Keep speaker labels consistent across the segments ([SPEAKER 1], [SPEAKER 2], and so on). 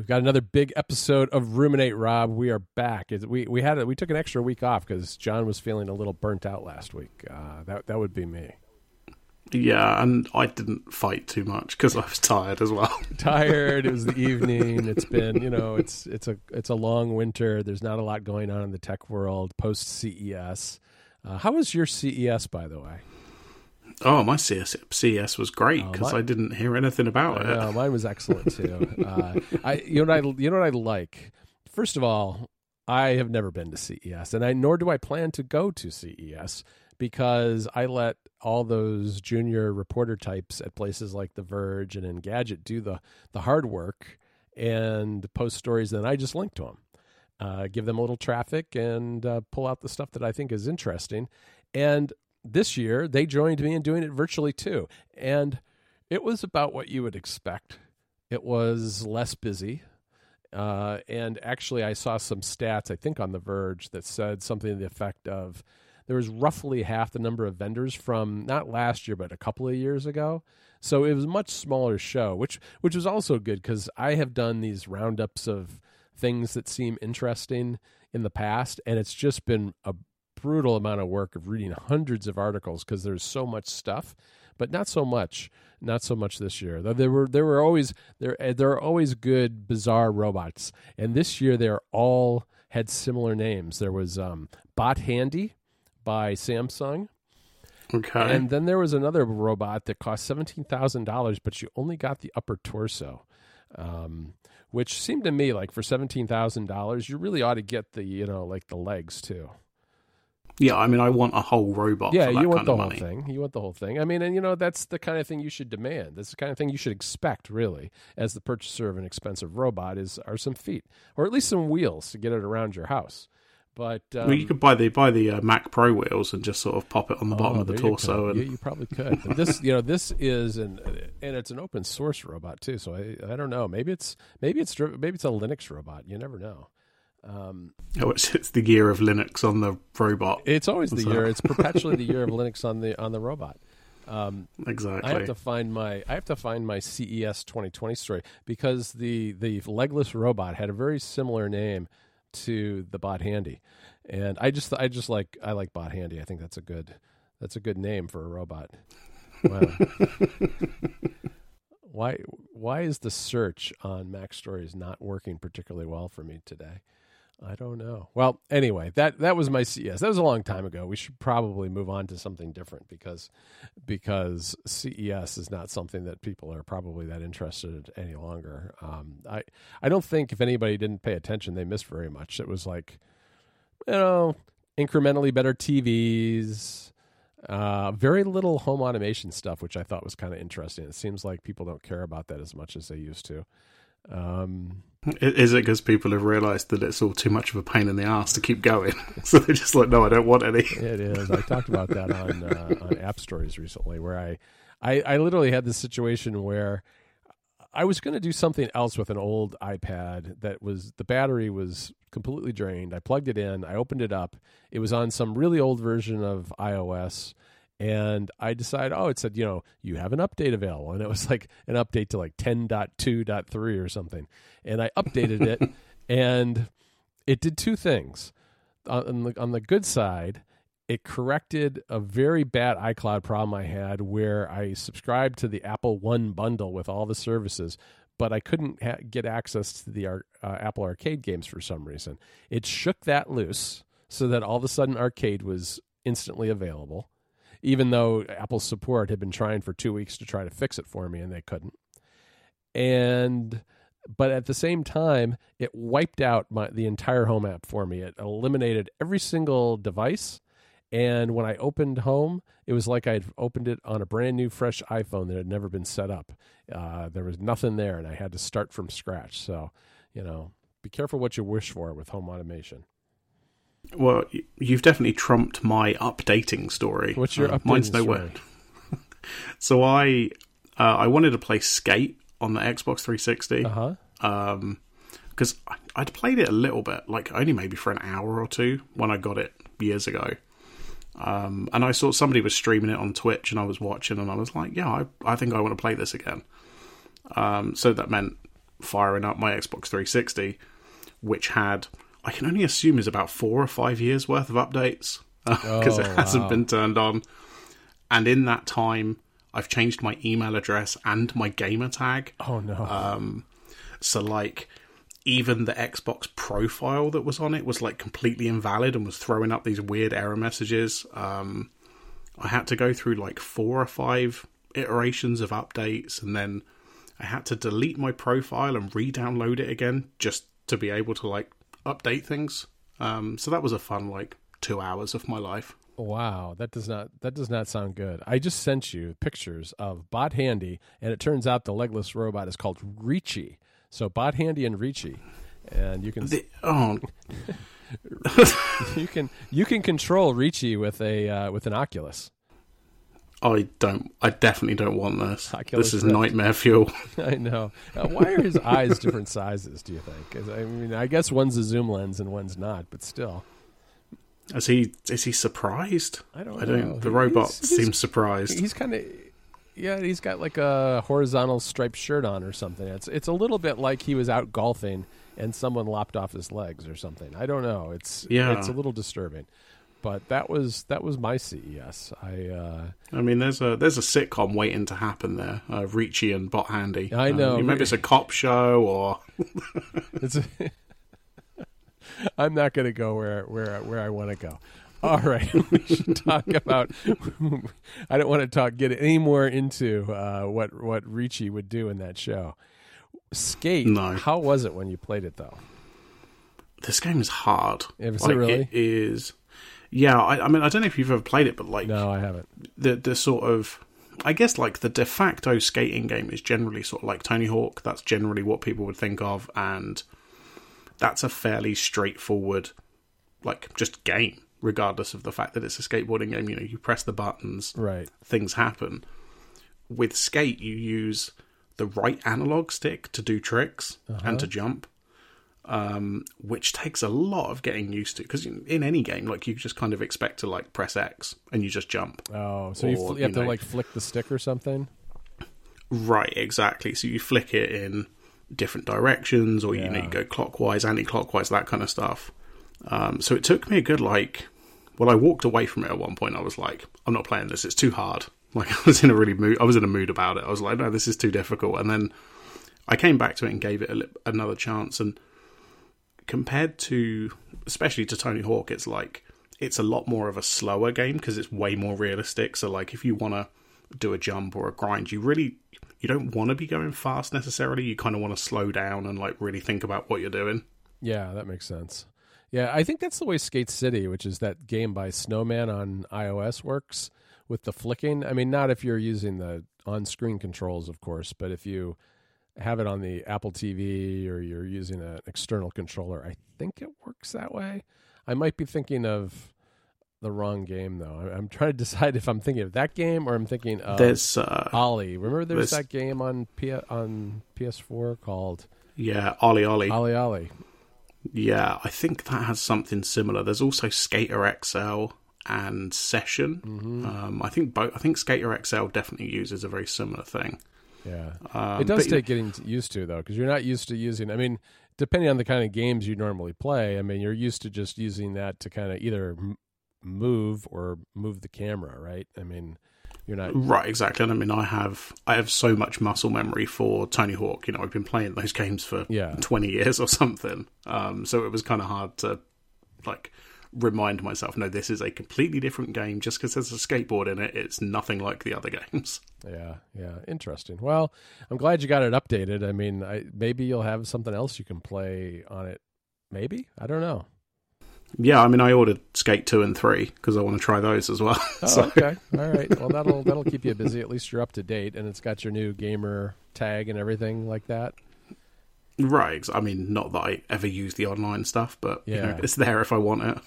[SPEAKER 1] We've got another big episode of Ruminate Rob. We are back. We we had a, we took an extra week off because John was feeling a little burnt out last week. Uh, that that would be me.
[SPEAKER 2] Yeah, and I didn't fight too much because I was tired as well.
[SPEAKER 1] tired. It was the evening. It's been you know it's it's a it's a long winter. There's not a lot going on in the tech world post CES. Uh, how was your CES by the way?
[SPEAKER 2] Oh, my CS, CES was great because oh, I didn't hear anything about
[SPEAKER 1] it. No, mine was excellent too. uh, I, you know what I, you know what I like. First of all, I have never been to CES, and I nor do I plan to go to CES because I let all those junior reporter types at places like The Verge and Engadget do the the hard work and post stories. Then I just link to them, uh, give them a little traffic, and uh, pull out the stuff that I think is interesting. And this year they joined me in doing it virtually too. And it was about what you would expect. It was less busy. Uh, and actually, I saw some stats, I think, on The Verge that said something to the effect of there was roughly half the number of vendors from not last year, but a couple of years ago. So it was a much smaller show, which which was also good because I have done these roundups of things that seem interesting in the past, and it's just been a brutal amount of work of reading hundreds of articles because there's so much stuff, but not so much, not so much this year. Though There were there were always there eh, there are always good bizarre robots, and this year they're all had similar names. There was um, Bot Handy by Samsung.
[SPEAKER 2] Okay.
[SPEAKER 1] And then there was another robot that cost seventeen thousand dollars, but you only got the upper torso. Um, which seemed to me like for seventeen thousand dollars, you really ought to get the you know like the legs too.
[SPEAKER 2] Yeah, I mean, I want a whole robot.
[SPEAKER 1] Yeah, you want the whole
[SPEAKER 2] money.
[SPEAKER 1] thing. You want the whole thing. I mean, and you know, that's the kind of thing you should demand. That's the kind of thing you should expect, really, as the purchaser of an expensive robot. Is are some feet, or at least some wheels to get it around your house. But um,
[SPEAKER 2] well, you could buy the buy the uh, Mac Pro wheels and just sort of pop it on the bottom
[SPEAKER 1] oh,
[SPEAKER 2] of the torso.
[SPEAKER 1] You,
[SPEAKER 2] and...
[SPEAKER 1] yeah, you probably could. this, you know, this is an and it's an open source robot too. So I, I don't know. Maybe it's maybe it's maybe it's a Linux robot. You never know.
[SPEAKER 2] Um, oh, it's, it's, the year of Linux on the robot.
[SPEAKER 1] It's always the so. year. It's perpetually the year of Linux on the on the robot.
[SPEAKER 2] Um, exactly.
[SPEAKER 1] I have to find my I have to find my CES 2020 story because the the legless robot had a very similar name to the Bot Handy, and I just I just like I like Bot Handy. I think that's a good that's a good name for a robot. Wow. why why is the search on MacStories not working particularly well for me today? I don't know. Well, anyway, that that was my CES. That was a long time ago. We should probably move on to something different because because CES is not something that people are probably that interested in any longer. Um, I I don't think if anybody didn't pay attention, they missed very much. It was like you know incrementally better TVs, uh, very little home automation stuff, which I thought was kind of interesting. It seems like people don't care about that as much as they used to. Um,
[SPEAKER 2] is it because people have realised that it's all too much of a pain in the ass to keep going? so they're just like, no, I don't want any.
[SPEAKER 1] it is. I talked about that on uh, on AppStories recently, where I, I, I literally had this situation where I was going to do something else with an old iPad that was the battery was completely drained. I plugged it in, I opened it up. It was on some really old version of iOS and I decided, oh, it said, you know, you have an update available. And it was like an update to like 10.2.3 or something. And I updated it, and it did two things. On the, on the good side, it corrected a very bad iCloud problem I had where I subscribed to the Apple One bundle with all the services, but I couldn't ha- get access to the uh, Apple Arcade games for some reason. It shook that loose so that all of a sudden Arcade was instantly available even though Apple's support had been trying for two weeks to try to fix it for me and they couldn't. And but at the same time, it wiped out my the entire home app for me. It eliminated every single device. And when I opened home, it was like I'd opened it on a brand new, fresh iPhone that had never been set up. Uh, there was nothing there, and I had to start from scratch. So, you know, be careful what you wish for with home automation.
[SPEAKER 2] Well, you've definitely trumped my updating story.
[SPEAKER 1] What's your uh, updating mine's nowhere.
[SPEAKER 2] so I uh, I wanted to play Skate on the Xbox 360.
[SPEAKER 1] Uh-huh.
[SPEAKER 2] Um, because I'd played it a little bit, like only maybe for an hour or two when I got it years ago. Um, and I saw somebody was streaming it on Twitch, and I was watching, and I was like, "Yeah, I, I think I want to play this again." Um, so that meant firing up my Xbox 360, which had I can only assume is about four or five years worth of updates because
[SPEAKER 1] Oh,
[SPEAKER 2] it hasn't
[SPEAKER 1] wow.
[SPEAKER 2] been turned on. And in that time, I've changed my email address and my gamer tag.
[SPEAKER 1] Oh no.
[SPEAKER 2] Um, so like even the Xbox profile that was on it was like completely invalid and was throwing up these weird error messages. Um, I had to go through like four or five iterations of updates and then I had to delete my profile and re-download it again just to be able to like update things. Um, so that was a fun like two hours of my life.
[SPEAKER 1] Wow, that does not that does not sound good. I just sent you pictures of Bot Handy, and it turns out the legless robot is called Reachy. So Bot Handy and Reachy, and you can
[SPEAKER 2] The, oh,
[SPEAKER 1] you can you can control Reachy with a uh, with an Oculus.
[SPEAKER 2] I don't. I definitely don't want this. this is nightmare fuel.
[SPEAKER 1] I know. Uh, why are his eyes different sizes? Do you think? I mean, I guess one's a zoom lens and one's not, but still,
[SPEAKER 2] Is he? Is he surprised?
[SPEAKER 1] I don't.
[SPEAKER 2] I don't. The robot
[SPEAKER 1] he's- he's-
[SPEAKER 2] seems surprised.
[SPEAKER 1] He's kind of yeah. He's got like a horizontal striped shirt on or something. It's it's a little bit like he was out golfing and someone lopped off his legs or something. I don't know. It's
[SPEAKER 2] Yeah.
[SPEAKER 1] It's a little disturbing. But that was that was my CES. I uh,
[SPEAKER 2] I mean, there's a there's a sitcom waiting to happen there. Uh, Reachy and Bot Handy.
[SPEAKER 1] I
[SPEAKER 2] Um,
[SPEAKER 1] know.
[SPEAKER 2] maybe it's a cop show or
[SPEAKER 1] it's. I'm not going to go where where where I want to go. All right, we should talk about. I don't want to talk get any more into uh, what what Reachy would do in that show. Skate.
[SPEAKER 2] No.
[SPEAKER 1] How was it when you played it though?
[SPEAKER 2] this game is hard.
[SPEAKER 1] Is it really?
[SPEAKER 2] It is. Yeah, I, I mean, I don't know if you've ever played it, but like
[SPEAKER 1] No, I haven't.
[SPEAKER 2] the the sort of, I guess like the de facto skating game is generally sort of like Tony Hawk. That's generally what people would think of, and that's a fairly straightforward, like just game, regardless of the fact that it's a skateboarding game. You know, you press the buttons,
[SPEAKER 1] Right.
[SPEAKER 2] things happen. With skate, you use the right analog stick to do tricks and to uh-huh. jump, um, which takes a lot of getting used to. Because in, any game, like you just kind of expect to like press X and you just jump.
[SPEAKER 1] Oh, so you, fl- you have
[SPEAKER 2] you
[SPEAKER 1] to like flick the stick or something.
[SPEAKER 2] Right, exactly. So you flick it in different directions, or you know you go clockwise, anti-clockwise, that kind of stuff. Um, so it took me a good like. Well, I walked away from it at one point. I was like, "I'm not playing this. It's too hard." Like I was in a really mood. I was in a mood about it. I was like, "No, this is too difficult." And then I came back to it and gave it a, li- another chance. And compared to, especially to Tony Hawk, it's like it's a lot more of a slower game because it's way more realistic. So like if you want to do a jump or a grind, you really you don't want to be going fast necessarily. You kind of want to slow down and like really think about what you're doing.
[SPEAKER 1] Yeah, that makes sense. Yeah, I think that's the way Skate City, which is that game by Snowman on iOS, works with the flicking. I mean, not if you're using the on screen controls, of course, but if you have it on the Apple TV or you're using an external controller, I think it works that way. I might be thinking of the wrong game, though. I- I'm trying to decide if I'm thinking of that game or I'm thinking of
[SPEAKER 2] There's uh,
[SPEAKER 1] Ollie. Remember there's
[SPEAKER 2] there's-
[SPEAKER 1] that game on P- on PS4 called
[SPEAKER 2] yeah, OlliOlli. Ollie
[SPEAKER 1] Ollie.
[SPEAKER 2] Yeah, I think that has something similar. There's also Skater XL and Session.
[SPEAKER 1] Mm-hmm.
[SPEAKER 2] Um, I think both. I think Skater XL definitely uses a very similar thing.
[SPEAKER 1] Yeah.
[SPEAKER 2] Um,
[SPEAKER 1] it does take getting used to though, because you're not used to using. I mean, depending on the kind of games you normally play, I mean, you're used to just using that to kind of either move or move the camera, right? I mean, you're not.
[SPEAKER 2] Right, exactly. And I mean, I have I have so much muscle memory for Tony Hawk. You know, I've been playing those games for
[SPEAKER 1] Yeah.
[SPEAKER 2] twenty years or something. Um, so it was kind of hard to like remind myself, no, this is a completely different game. Just because there's a skateboard in it, it's nothing like the other games.
[SPEAKER 1] Yeah, yeah, interesting. Well, I'm glad you got it updated. I mean, I, maybe you'll have something else you can play on it. Maybe I don't know.
[SPEAKER 2] Yeah, I mean, I ordered Skate two and three because I want to try those as well.
[SPEAKER 1] Oh,
[SPEAKER 2] so
[SPEAKER 1] okay. All right. Well, that'll that'll keep you busy. At least you're up to date, and it's got your new gamer tag and everything like that.
[SPEAKER 2] right, I mean, not that I ever use the online stuff, but you know,
[SPEAKER 1] Yeah.
[SPEAKER 2] it's there if I want it.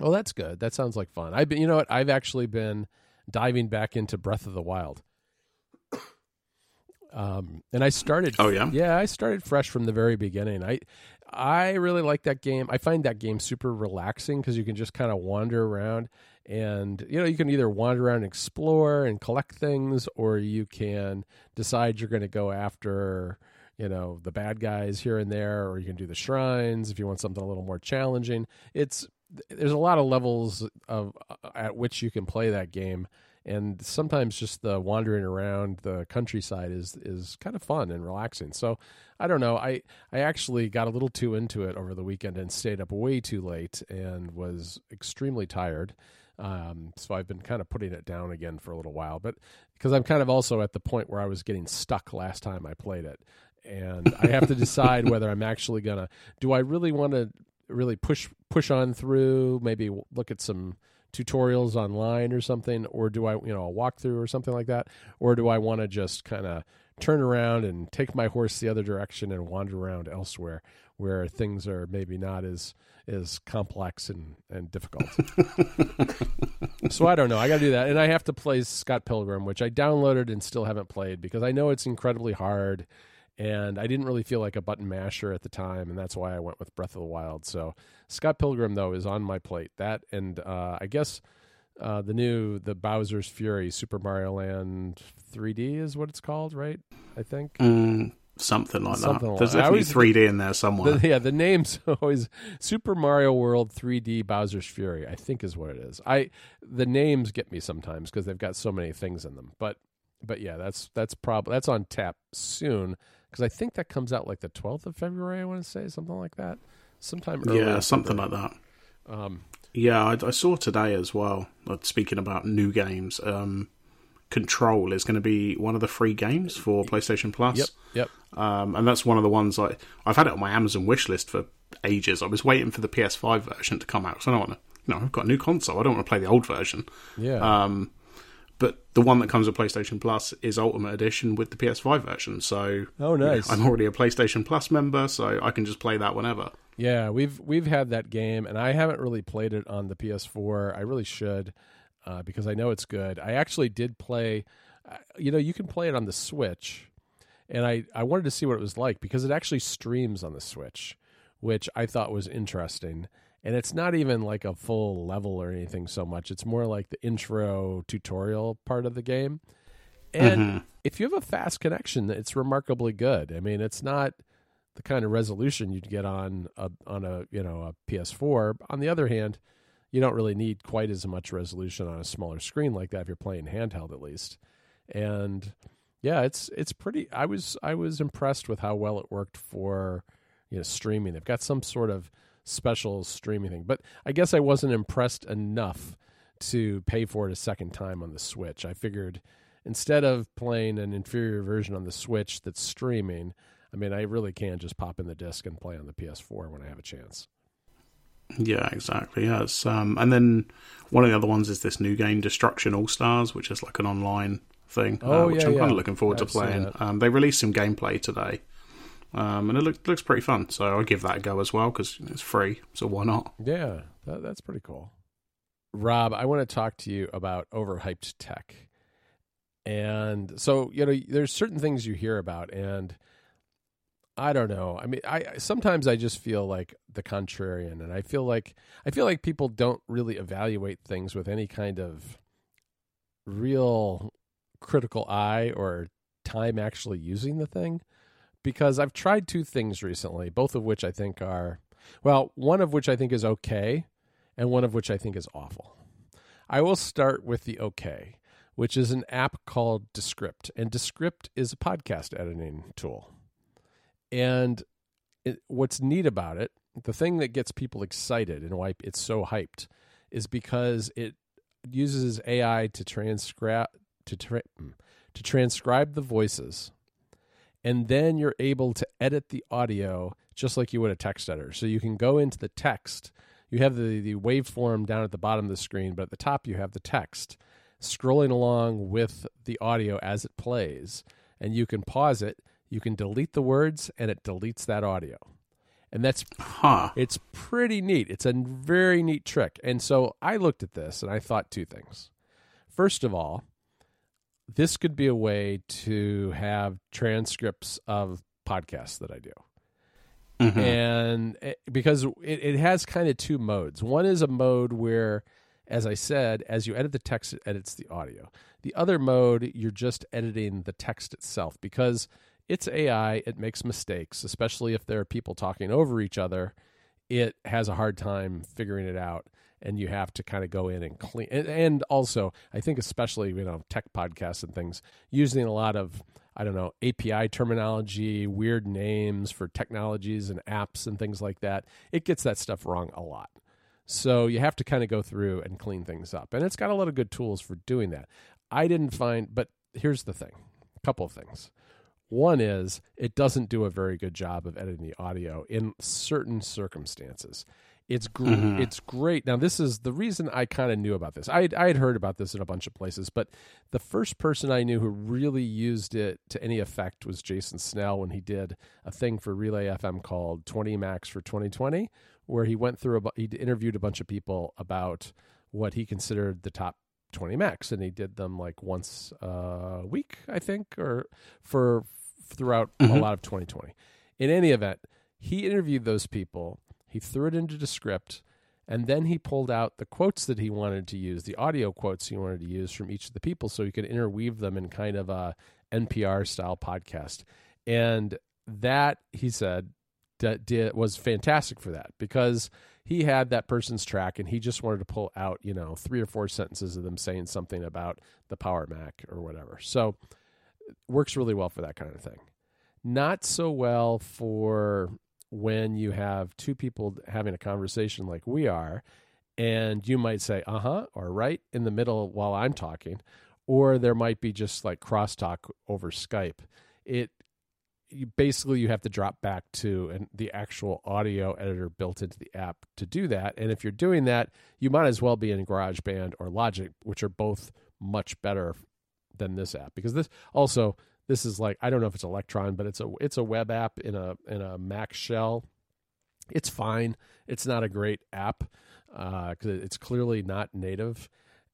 [SPEAKER 1] Well, that's good. That sounds like fun. I've been, you know what? I've actually been diving back into Breath of the Wild. Um, and I started.
[SPEAKER 2] Oh yeah,
[SPEAKER 1] Yeah, I started fresh from the very beginning. I, I really like that game. I find that game super relaxing because you can just kind of wander around, and you know you can either wander around and explore and collect things, or you can decide you're going to go after, you know the bad guys here and there, or you can do the shrines if you want something a little more challenging. It's there's a lot of levels of uh, at which you can play that game and sometimes just the wandering around the countryside is is kind of fun and relaxing. So I don't know. I I actually got a little too into it over the weekend and stayed up way too late and was extremely tired. Um, so I've been kind of putting it down again for a little while, but because I'm kind of also at the point where I was getting stuck last time I played it, and I have to decide whether I'm actually gonna do I really want to really push push on through, maybe look at some tutorials online or something, or do I, you know, a walkthrough or something like that, or do I want to just kind of turn around and take my horse the other direction and wander around elsewhere where things are maybe not as as complex and and difficult. so I don't know. I got to do that, and I have to play Scott Pilgrim, which I downloaded and still haven't played because I know it's incredibly hard and I didn't really feel like a button masher at the time, and that's why I went with Breath of the Wild. So Scott Pilgrim though is on my plate. That and uh, I guess uh, the new the Bowser's Fury Super Mario Land 3D is what it's called, right? I think.
[SPEAKER 2] Mm, something like something that. There's definitely always, 3D in there somewhere.
[SPEAKER 1] The, yeah, the name's always Super Mario World 3D Bowser's Fury. I think is what it is. I the names get me sometimes because they've got so many things in them. But but yeah, that's that's probably that's on tap soon because I think that comes out like the 12th of February. I want to say something like that, sometime.
[SPEAKER 2] Yeah, something like that. Um, yeah, I, I, saw today as well. Uh, speaking about new games, um, Control is going to be one of the free games for PlayStation Plus.
[SPEAKER 1] Yep, yep.
[SPEAKER 2] Um, and that's one of the ones I I've had it on my Amazon wish list for ages. I was waiting for the PS5 version to come out because I don't want to. You know, I've got a new console. I don't want to play the old version.
[SPEAKER 1] Yeah.
[SPEAKER 2] Um, but the one that comes with PlayStation Plus is Ultimate Edition with the PS5 version. So,
[SPEAKER 1] oh, nice!
[SPEAKER 2] You know, I'm already a PlayStation Plus member, so I can just play that whenever.
[SPEAKER 1] Yeah, we've we've had that game, and I haven't really played it on the PS4. I really should, uh, because I know it's good. I actually did play. Uh, you know, you can play it on the Switch, and I I wanted to see what it was like because it actually streams on the Switch, which I thought was interesting and it's not even like a full level or anything so much. It's more like the intro tutorial part of the game. And mm-hmm. if you have a fast connection, it's remarkably good. I mean, it's not the kind of resolution you'd get on a on a you know a PS4. On the other hand, you don't really need quite as much resolution on a smaller screen like that if you're playing handheld at least. And yeah, it's it's pretty. I was I was impressed with how well it worked for you know streaming. They've got some sort of special streaming thing. But I guess I wasn't impressed enough to pay for it a second time on the Switch. I figured instead of playing an inferior version on the Switch that's streaming, I mean, I really can just pop in the disc and play on the PS4 when I have a chance.
[SPEAKER 2] Yeah, exactly. Yes, um, and then one of the other ones is this new game, Destruction AllStars, which is like an online thing, uh, oh, uh, which yeah, I'm yeah. kind of looking forward to playing. Um, they released some gameplay today, um, and it look, looks pretty fun. So I'll give that a go as well because it's free. So why not?
[SPEAKER 1] Yeah, that, that's pretty cool. Rob, I want to talk to you about overhyped tech. And so, you know, there's certain things you hear about, and I don't know. I mean, I sometimes I just feel like the contrarian, and I feel like I feel like people don't really evaluate things with any kind of real critical eye or time actually using the thing because I've tried two things recently, both of which I think are, well, one of which I think is okay, and one of which I think is awful. I will start with the okay, which is an app called Descript. And Descript is a podcast editing tool. And it, what's neat about it, the thing that gets people excited and why it's so hyped, is because it uses AI to transcribe to tra- mm, to transcribe the voices and then you're able to edit the audio just like you would a text editor. So you can go into the text. You have the, the waveform down at the bottom of the screen, but at the top you have the text scrolling along with the audio as it plays. And you can pause it, you can delete the words, and it deletes that audio. And that's
[SPEAKER 2] huh.
[SPEAKER 1] it's pretty neat. It's a very neat trick. And so I looked at this and I thought two things. First of all, this could be a way to have transcripts of podcasts that I do. Mm-hmm. And it, because it, it has kind of two modes. One is a mode where, as I said, as you edit the text, it edits the audio. The other mode, you're just editing the text itself because it's AI. It makes mistakes, especially if there are people talking over each other. It has a hard time figuring it out, and you have to kind of go in and clean. And, and also, I think especially you know tech podcasts and things using a lot of I don't know API terminology, weird names for technologies and apps and things like that. It gets that stuff wrong a lot. So you have to kind of go through and clean things up, and it's got a lot of good tools for doing that. I didn't find, but here's the thing: a couple of things. One is it doesn't do a very good job of editing the audio in certain circumstances. It's gr- mm-hmm. it's great. Now this is the reason I kind of knew about this. I I had heard about this in a bunch of places, but the first person I knew who really used it to any effect was Jason Snell when he did a thing for Relay FM called 20 Macs for 2020, where he went through a he interviewed a bunch of people about what he considered the top 20 Macs and he did them like once a week, I think, or for throughout mm-hmm. a lot of 2020. In any event, he interviewed those people, he threw it into Descript, and then he pulled out the quotes that he wanted to use, the audio quotes he wanted to use from each of the people, so he could interweave them in kind of a NPR style podcast. And that, he said, did, was fantastic for that because he had that person's track and he just wanted to pull out, you know, three or four sentences of them saying something about the Power Mac or whatever. So works really well for that kind of thing. Not so well for when you have two people having a conversation like we are, and you might say, uh huh, or right in the middle while I'm talking, or there might be just like crosstalk over Skype. It you basically you have to drop back to an, the actual audio editor built into the app to do that. And if you're doing that, you might as well be in GarageBand or Logic, which are both much better than this app because this also this is like I don't know if it's Electron, but it's a it's a web app in a in a Mac shell. It's fine. It's not a great app because uh, it's clearly not native.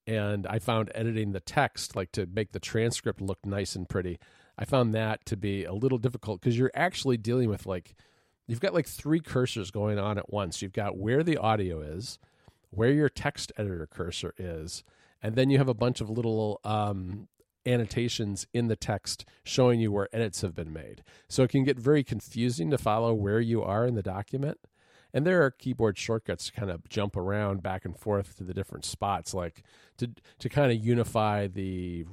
[SPEAKER 1] And I found editing the text, like to make the transcript look nice and pretty, I found that to be a little difficult because you're actually dealing with like you've got like three cursors going on at once. You've got where the audio is, where your text editor cursor is, and then you have a bunch of little um, annotations in the text showing you where edits have been made. So it can get very confusing to follow where you are in the document. And there are keyboard shortcuts to kind of jump around back and forth to the different spots, like to to kind of unify the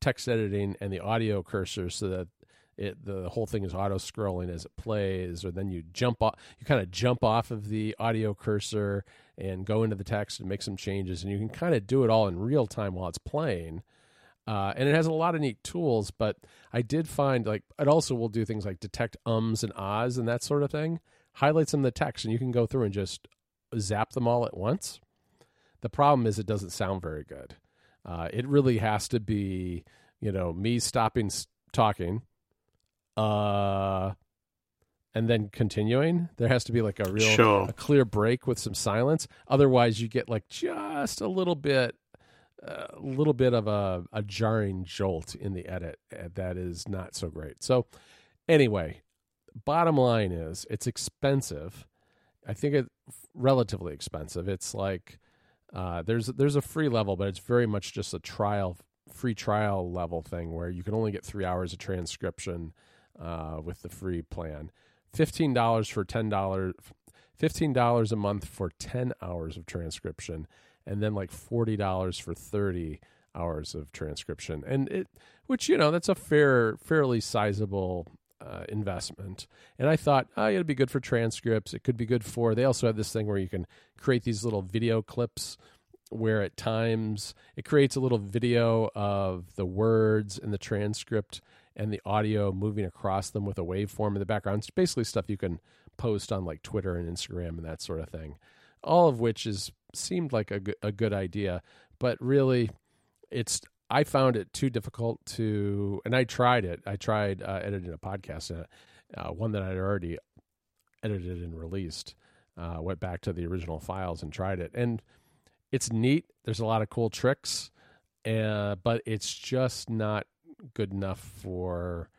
[SPEAKER 1] text editing and the audio cursor so that it the whole thing is auto scrolling as it plays, or then you jump off you kind of jump off of the audio cursor and go into the text and make some changes, and you can kind of do it all in real time while it's playing. Uh, and it has a lot of neat tools, but I did find like it also will do things like detect ums and ahs and that sort of thing, highlight some of the text, and you can go through and just zap them all at once. The problem is it doesn't sound very good. Uh, it really has to be, you know, me stopping talking, uh, and then continuing. There has to be like a real, sure. a clear break with some silence. Otherwise, you get like just a little bit a little bit of a, a jarring jolt in the edit uh, that is not so great. So, anyway, bottom line is it's expensive. I think it's relatively expensive. It's like uh, there's there's a free level, but it's very much just a trial, free trial level thing where you can only get three hours of transcription uh, with the free plan. Fifteen dollars for ten dollars, fifteen dollars a month for ten hours of transcription and then like forty dollars for thirty hours of transcription, and it which you know that's a fair fairly sizable uh, investment. And I thought, oh, it'd be good for transcripts. It could be good for. They also have this thing where you can create these little video clips where at times it creates a little video of the words in the transcript and the audio moving across them with a waveform in the background. It's basically stuff you can post on like Twitter and Instagram and that sort of thing. All of which is seemed like a, a good idea, but really, it's I found it too difficult to, and I tried it. I tried uh, editing a podcast, uh, one that I'd already edited and released. Uh, went back to the original files and tried it, and it's neat. There's a lot of cool tricks, uh, but it's just not good enough for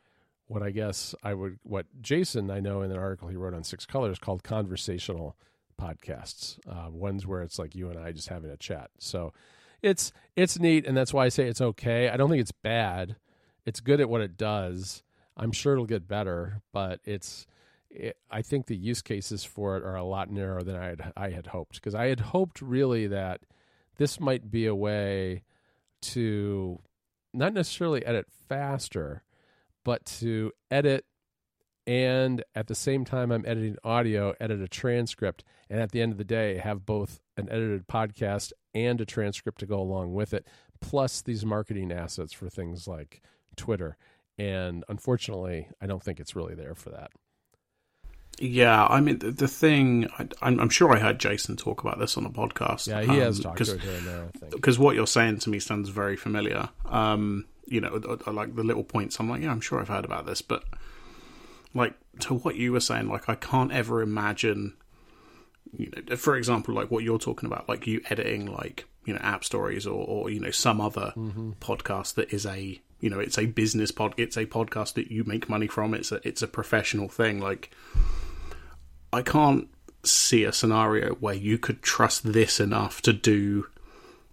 [SPEAKER 1] what I guess I would what Jason I know in an article he wrote on Six Colors called conversational podcasts. Uh, ones where it's like you and I just having a chat. So it's it's neat, and that's why I say it's okay. I don't think it's bad. It's good at what it does. I'm sure it'll get better, but it's it, I think the use cases for it are a lot narrower than I had I had hoped because I had hoped really that this might be a way to not necessarily edit faster, but to edit and at the same time I'm editing audio, edit a transcript, and at the end of the day have both an edited podcast and a transcript to go along with it, plus these marketing assets for things like Twitter. And unfortunately, I don't think it's really there for that.
[SPEAKER 2] Yeah, I mean the, the thing. I, am sure I heard Jason talk about this on a podcast.
[SPEAKER 1] Yeah, he um, has talked to it here and there.
[SPEAKER 2] Because what you're saying to me sounds very familiar. Um, you know, I, I like the little points. I'm like, yeah, I'm sure I've heard about this, but like to what you were saying, like I can't ever imagine. You know, for example, like what you're talking about, like you editing like you know AppStories or, or you know some other mm-hmm. podcast that is a you know it's a business pod, it's a podcast that you make money from. It's a it's a professional thing. Like I can't see a scenario where you could trust this enough to do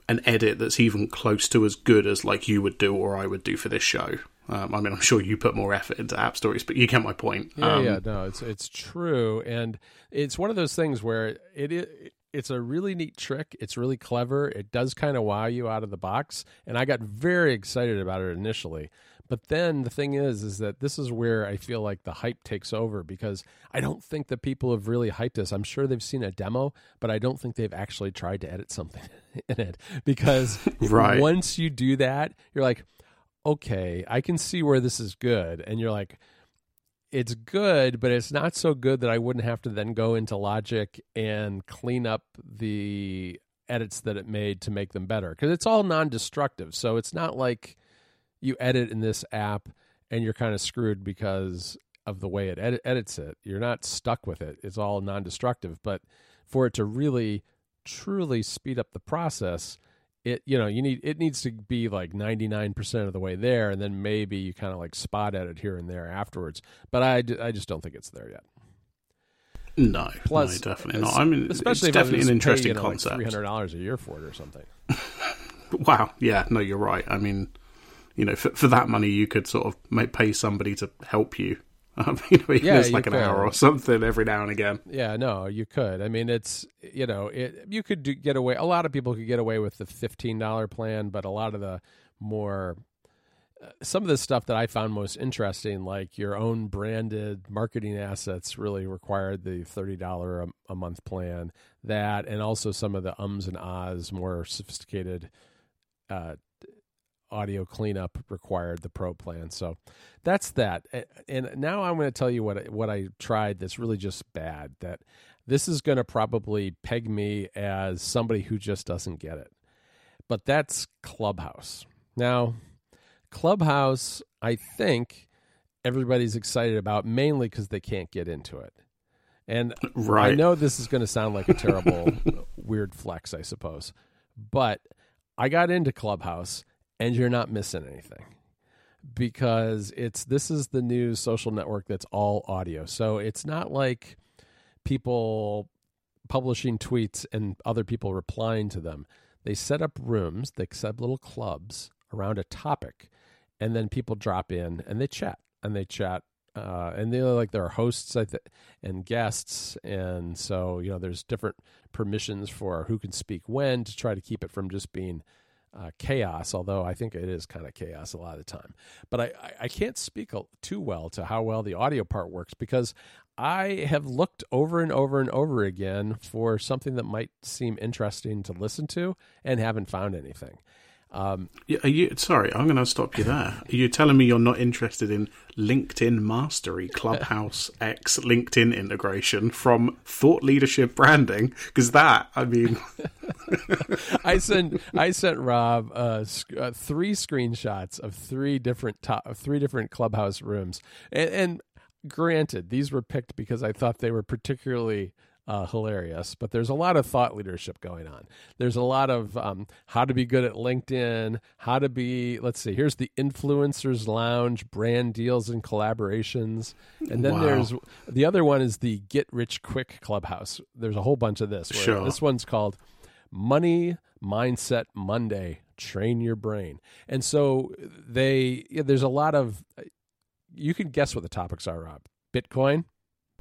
[SPEAKER 2] an edit that's even close to as good as like you would do or I would do for this show. Um, I mean, I'm sure you put more effort into AppStories, but you get my point.
[SPEAKER 1] Yeah,
[SPEAKER 2] um,
[SPEAKER 1] yeah, no, it's it's true, and it's one of those things where it, it it's a really neat trick. It's really clever. It does kind of wow you out of the box, and I got very excited about it initially. But then the thing is, is that this is where I feel like the hype takes over because I don't think that people have really hyped this. I'm sure they've seen a demo, but I don't think they've actually tried to edit something in it because right. once you do that, you're like, okay, I can see where this is good. And you're like, it's good, but it's not so good that I wouldn't have to then go into Logic and clean up the edits that it made to make them better because it's all non destructive. So it's not like you edit in this app and you're kind of screwed because of the way it edit, edits it. You're not stuck with it. It's all non-destructive, but for it to really truly speed up the process, it you know, you need it needs to be like 99% of the way there and then maybe you kind of like spot edit here and there afterwards. But I, I just don't think it's there yet.
[SPEAKER 2] No, Plus, no, definitely not. I mean, especially it's definitely an interesting pay, you know, concept.
[SPEAKER 1] Three hundred dollars a year for it or something.
[SPEAKER 2] wow. Yeah. No, you're right. I mean, you know, for, for that money, you could sort of make, pay somebody to help you. Um, you know, yeah, it's like an could. hour or something every now and again.
[SPEAKER 1] Yeah, no, you could. I mean, it's you know, it, you could do, get away. A lot of people could get away with the fifteen dollar plan, but a lot of the more uh, some of the stuff that I found most interesting, like your own branded marketing assets, really required the thirty dollar a month plan. That and also some of the ums and ahs, more sophisticated uh, audio cleanup required the pro plan. So that's that. And now I'm going to tell you what what I tried that's really just bad. That this is going to probably peg me as somebody who just doesn't get it. But that's Clubhouse. Now, Clubhouse, I think everybody's excited about mainly because they can't get into it. And right. I know this is going to sound like a terrible, weird flex, I suppose. But I got into Clubhouse and you're not missing anything because it's this is the new social network that's all audio. So it's not like people publishing tweets and other people replying to them. They set up rooms, they set up little clubs around a topic, and then people drop in and they chat and they chat. Uh, and they're like there are hosts and guests, and so you know there's different permissions for who can speak when to try to keep it from just being uh, chaos, although I think it is kind of chaos a lot of the time. But I, I can't speak too well to how well the audio part works because I have looked over and over and over again for something that might seem interesting to listen to and haven't found anything.
[SPEAKER 2] Um, are you sorry? I'm going to stop you there. Are you telling me you're not interested in LinkedIn Mastery, Clubhouse X, LinkedIn integration from Thought Leadership Branding? Because that, I mean,
[SPEAKER 1] I sent I sent Rob uh, uh, three screenshots of three different top, of three different Clubhouse rooms, and, and granted, these were picked because I thought they were particularly uh, hilarious, but there's a lot of thought leadership going on. There's a lot of um, how to be good at LinkedIn, how to be, let's see, here's the Influencers Lounge, brand deals and collaborations. And then wow. there's the other one is the Get Rich Quick Clubhouse. There's a whole bunch of this.
[SPEAKER 2] Sure.
[SPEAKER 1] This one's called Money Mindset Monday Train Your Brain. And so they, yeah, there's a lot of you can guess what the topics are, Rob. Bitcoin,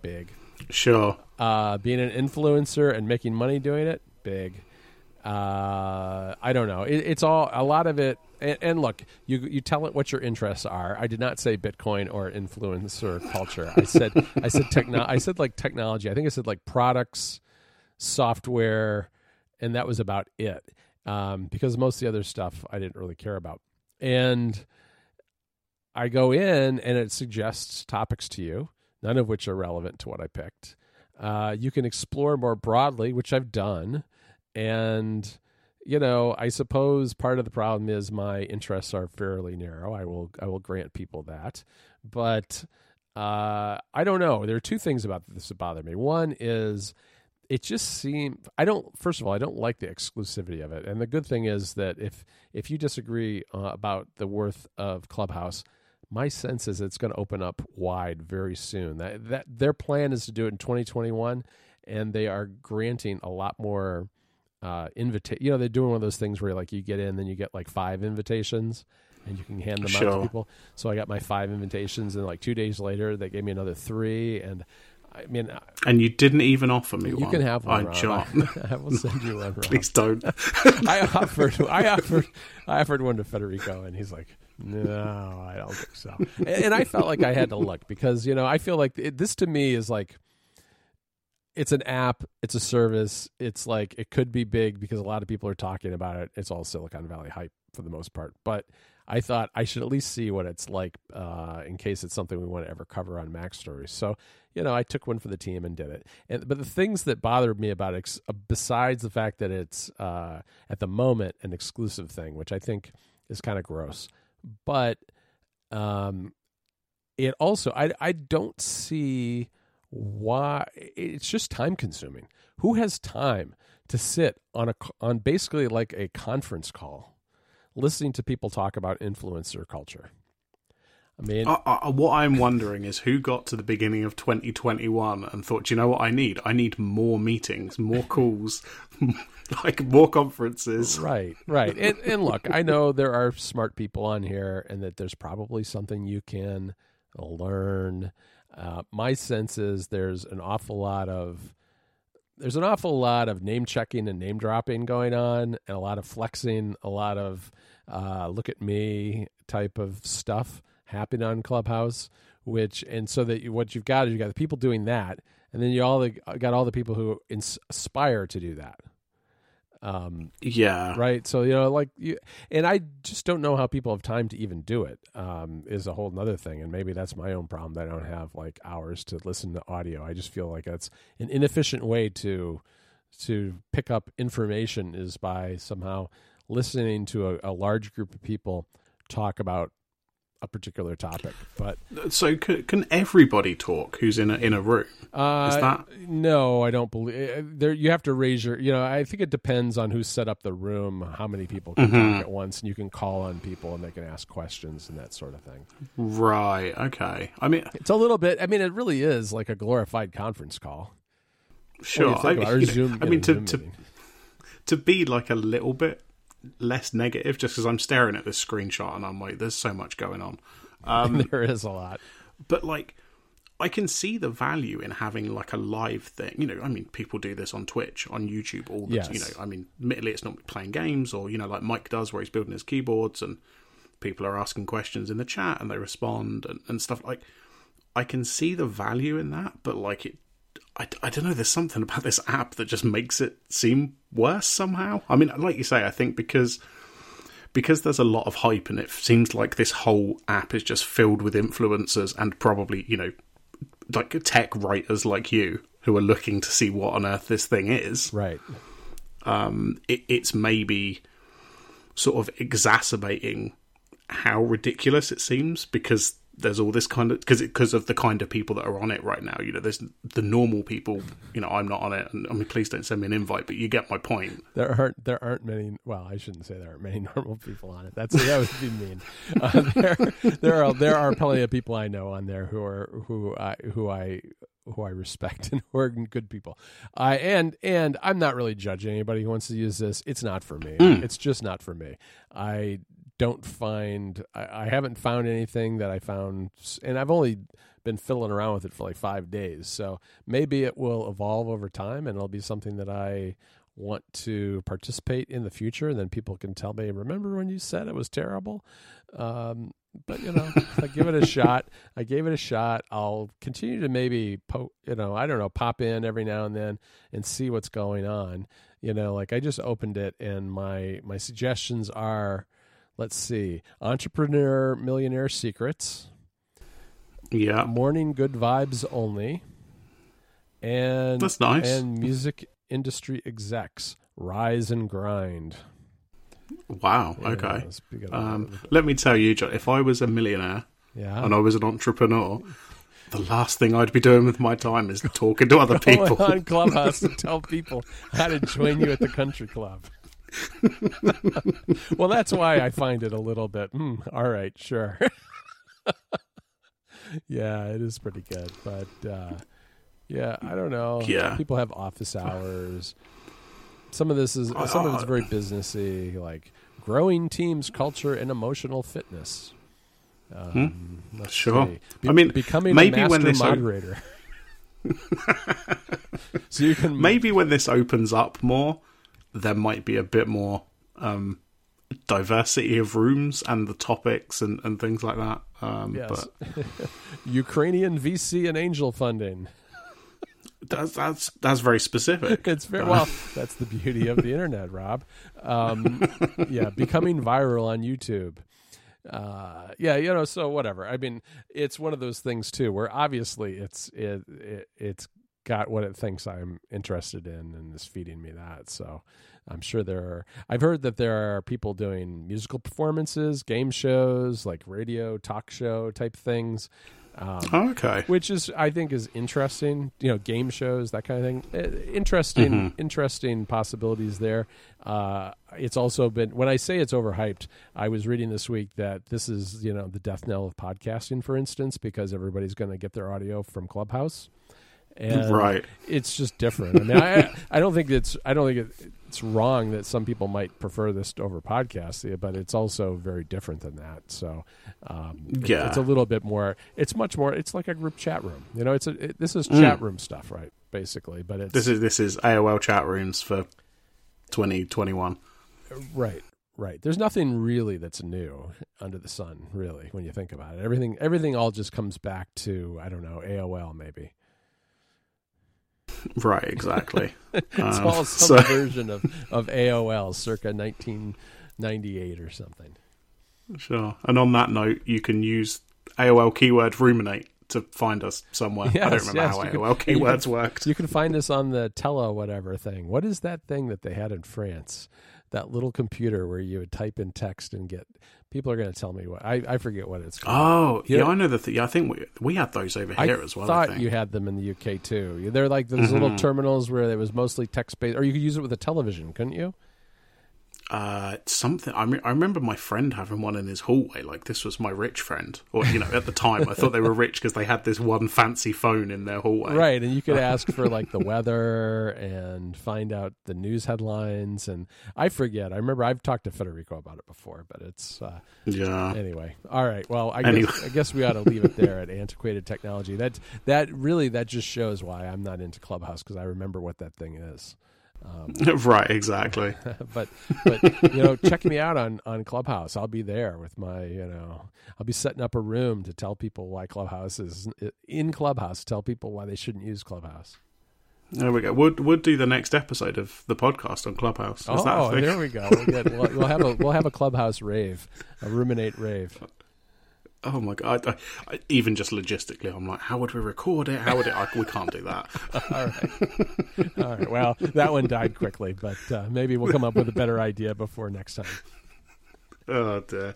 [SPEAKER 1] big.
[SPEAKER 2] Sure.
[SPEAKER 1] Uh, being an influencer and making money doing it, big. Uh, I don't know. It, it's all a lot of it. And, and, look, you you tell it what your interests are. I did not say Bitcoin or influencer culture. I said I said techno. I said like technology. I think I said like products, software, and that was about it. Um, because most of the other stuff I didn't really care about. And I go in and it suggests topics to you, none of which are relevant to what I picked. Uh, you can explore more broadly, which I've done. And, you know, I suppose part of the problem is my interests are fairly narrow. I will I will grant people that. But uh, I don't know. There are two things about this that bother me. One is it just seems I don't. First of all, I don't like the exclusivity of it. And the good thing is that if if you disagree uh, about the worth of Clubhouse, my sense is it's going to open up wide very soon. That that their plan is to do it in 2021, and they are granting a lot more uh, invita- You know, they're doing one of those things where like you get in, then you get like five invitations, and you can hand them
[SPEAKER 2] sure.
[SPEAKER 1] out to people. So I got my five invitations, and like two days later, they gave me another three, and I mean,
[SPEAKER 2] and you didn't even offer me
[SPEAKER 1] you
[SPEAKER 2] one.
[SPEAKER 1] You can have one.
[SPEAKER 2] I,
[SPEAKER 1] John. I, will send you one.
[SPEAKER 2] Please don't.
[SPEAKER 1] I offered. I offered. I offered one to Federico, and he's like, "No, I don't think so." And, and I felt like I had to look because you know I feel like it, this to me is like it's an app, it's a service. It's like it could be big because a lot of people are talking about it. It's all Silicon Valley hype for the most part, but I thought I should at least see what it's like uh, in case it's something we want to ever cover on MacStories. So, you know, I took one for the team and did it. And, but the things that bothered me about it, uh, besides the fact that it's uh, at the moment an exclusive thing, which I think is kind of gross, but um, it also I I don't see why it's just time consuming. Who has time to sit on a on basically like a conference call? listening to people talk about influencer culture. I mean,
[SPEAKER 2] what I'm wondering is who got to the beginning of 2021 and thought, you know what I need? I need more meetings, more calls, like more conferences.
[SPEAKER 1] Right, right. And, and look, I know there are smart people on here, and that there's probably something you can learn. Uh, my sense is there's an awful lot of there's an awful lot of name checking and name dropping going on, and a lot of flexing, a lot of uh, look at me type of stuff happening on Clubhouse. Which and so that you, what you've got is you got the people doing that, and then you all the, got all the people who ins- aspire to do that.
[SPEAKER 2] Um, yeah.
[SPEAKER 1] Right. So you know, like you, and I just don't know how people have time to even do it. Um, is a whole other thing, and maybe that's my own problem that I don't have like hours to listen to audio. I just feel like that's an inefficient way to to pick up information is by somehow listening to a, a large group of people talk about a particular topic. But
[SPEAKER 2] so can, can everybody talk who's in a in a room?
[SPEAKER 1] Uh, Is that no? I don't believe eh, there. You have to raise your. You know, I think it depends on who set up the room, how many people can mm-hmm. talk at once, and you can call on people and they can ask questions and that sort of thing.
[SPEAKER 2] Right. Okay. I mean,
[SPEAKER 1] it's a little bit. I mean, it really is like a glorified conference call.
[SPEAKER 2] Sure. I, mean, Zoom, I mean, to to, to be like a little bit less negative just because I'm staring at this screenshot and I'm like, there's so much going on.
[SPEAKER 1] Um, there is a lot.
[SPEAKER 2] But like, I can see the value in having like a live thing. You know, I mean, people do this on Twitch, on YouTube, all the yes. you know. I mean, admittedly, it's not playing games or you know, like Mike does, where he's building his keyboards and people are asking questions in the chat and they respond and, and stuff. Like, I can see the value in that, but like it I, I don't know. There's something about this app that just makes it seem worse somehow. I mean, like you say, I think because because there's a lot of hype and it seems like this whole app is just filled with influencers and probably you know like tech writers like you who are looking to see what on earth this thing is.
[SPEAKER 1] Right.
[SPEAKER 2] Um, it, it's maybe sort of exacerbating how ridiculous it seems because there's all this kind of because because of the kind of people that are on it right now. You know, there's the normal people. You know, I'm not on it, and I mean, please don't send me an invite. But you get my point.
[SPEAKER 1] There aren't there aren't many. Well, I shouldn't say there aren't many normal people on it. That's that would be mean. Uh, there there are there are plenty of people I know on there who are who I who I who I respect and who are good people. I uh, and and I'm not really judging anybody who wants to use this. It's not for me. Mm. It's just not for me. I don't find I, I haven't found anything that I found, and I've only been fiddling around with it for like five days. So maybe it will evolve over time, and it'll be something that I want to participate in the future. And then people can tell me, "Remember when you said it was terrible?" Um, but you know, I give it a shot. I gave it a shot. I'll continue to maybe, po- you know, I don't know, pop in every now and then and see what's going on. You know, like I just opened it, and my my suggestions are, let's see, entrepreneur millionaire secrets,
[SPEAKER 2] Yeah.
[SPEAKER 1] morning good vibes only, and
[SPEAKER 2] That's nice.
[SPEAKER 1] and music industry execs rise and grind.
[SPEAKER 2] Wow.
[SPEAKER 1] Yeah,
[SPEAKER 2] Okay.
[SPEAKER 1] let's pick it up.
[SPEAKER 2] Um, let me tell you, John, if I was a millionaire
[SPEAKER 1] yeah,
[SPEAKER 2] and I was an entrepreneur, the last thing I'd be doing with my time is talking to other people.
[SPEAKER 1] on Clubhouse to tell people how to join you at the country club. well, that's why I find it a little bit. Mm, all right, sure. yeah, it is pretty good, but uh, yeah, I don't know.
[SPEAKER 2] Yeah.
[SPEAKER 1] people have office hours. Some of this is some of it's very businessy, like growing teams, culture, and emotional fitness. Um,
[SPEAKER 2] Hmm. Sure.
[SPEAKER 1] Be-
[SPEAKER 2] I mean,
[SPEAKER 1] becoming
[SPEAKER 2] maybe
[SPEAKER 1] a
[SPEAKER 2] when
[SPEAKER 1] master
[SPEAKER 2] this o-
[SPEAKER 1] moderator. so you can
[SPEAKER 2] Maybe when this opens up more, there might be a bit more um, diversity of rooms and the topics and, and things like that. Um,
[SPEAKER 1] Yes.
[SPEAKER 2] But
[SPEAKER 1] Ukrainian VC and angel funding.
[SPEAKER 2] that's, that's that's very specific.
[SPEAKER 1] It's very well. That's the beauty of the internet, Rob. Um, yeah, becoming viral on YouTube. Uh, yeah, you know. So whatever. I mean, it's one of those things too, where obviously it's it, it it's got what it thinks I'm interested in and is feeding me that. So I'm sure there are. I've heard that there are people doing musical performances, game shows, like radio talk show type things. Um,
[SPEAKER 2] Oh, okay.
[SPEAKER 1] which is I think is interesting. You know, game shows that kind of thing. Uh, Interesting, interesting possibilities there. Uh, it's also been when I say it's overhyped. I was reading this week that this is you know the death knell of podcasting, for instance, because everybody's going to get their audio from Clubhouse. And
[SPEAKER 2] Right.
[SPEAKER 1] it's just different. I mean, I I don't think it's I don't think it, it's wrong that some people might prefer this over podcasting, but it's also very different than that. So, um, it-
[SPEAKER 2] Yeah.
[SPEAKER 1] it's a little bit more. It's much more. It's like a group chat room. You know, it's a it, this is chat room stuff, right? Basically, but it's
[SPEAKER 2] This is this is AOL chat rooms for 2021.
[SPEAKER 1] right. Right. There's nothing really that's new under the sun, really, when you think about it. Everything everything all just comes back to I don't know AOL maybe.
[SPEAKER 2] Right, exactly.
[SPEAKER 1] It's
[SPEAKER 2] Um,
[SPEAKER 1] all some
[SPEAKER 2] so-
[SPEAKER 1] version of of AOL, circa 1998 or something.
[SPEAKER 2] Sure. And on that note, you can use AOL keyword ruminate to find us somewhere. I don't remember
[SPEAKER 1] yes,
[SPEAKER 2] how
[SPEAKER 1] you can-
[SPEAKER 2] AOL
[SPEAKER 1] you
[SPEAKER 2] keywords
[SPEAKER 1] can-
[SPEAKER 2] worked.
[SPEAKER 1] You can find us on the Tele whatever thing. What is that thing that they had in France? That little computer where you would type in text and get. People are going to tell me what I, I forget what it's called.
[SPEAKER 2] Oh,
[SPEAKER 1] You
[SPEAKER 2] yeah,
[SPEAKER 1] know-
[SPEAKER 2] I know the th- yeah, I think we we had those over
[SPEAKER 1] I
[SPEAKER 2] here as well. I
[SPEAKER 1] thought you had them in the UK too. They're like those little mm-hmm. terminals where it was mostly text based, or you could use it with a television, couldn't you?
[SPEAKER 2] Uh, something. I, me- I remember my friend having one in his hallway. Like this was my rich friend, or you know, at the time I thought they were rich because they had this one fancy phone in their hallway.
[SPEAKER 1] Right, and you could ask for like the weather and find out the news headlines. And I forget. I remember I've talked to Federico about it before, but it's uh,
[SPEAKER 2] Yeah.
[SPEAKER 1] anyway. All right. Well, I
[SPEAKER 2] Anyway.
[SPEAKER 1] guess I guess we ought to leave it there at antiquated technology. That that really that just shows why I'm not into Clubhouse because I remember what that thing is.
[SPEAKER 2] Um, right. Exactly.
[SPEAKER 1] but but you know, check me out on on Clubhouse. I'll be there with my you know, I'll be setting up a room to tell people why Clubhouse is in Clubhouse. Tell people why they shouldn't use Clubhouse.
[SPEAKER 2] There we go. We'll we'll do the next episode of the podcast on Clubhouse. Is
[SPEAKER 1] oh, there we go. We'll, get, we'll, we'll have a we'll have a Clubhouse rave, a ruminate rave.
[SPEAKER 2] Oh my god! I, I, even just logistically, I'm like, how would we record it? How would it? I, we can't do that.
[SPEAKER 1] All right. All right. Well, that one died quickly, but uh, maybe we'll come up with a better idea before next time.
[SPEAKER 2] Oh dear.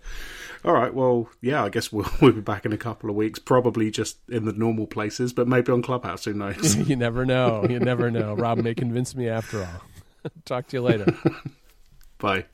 [SPEAKER 2] All right. Well, yeah. I guess we'll we'll be back in a couple of weeks. Probably just in the normal places, but maybe on Clubhouse. Who knows?
[SPEAKER 1] you never know. You never know. Rob may convince me after all. Talk to you later.
[SPEAKER 2] Bye.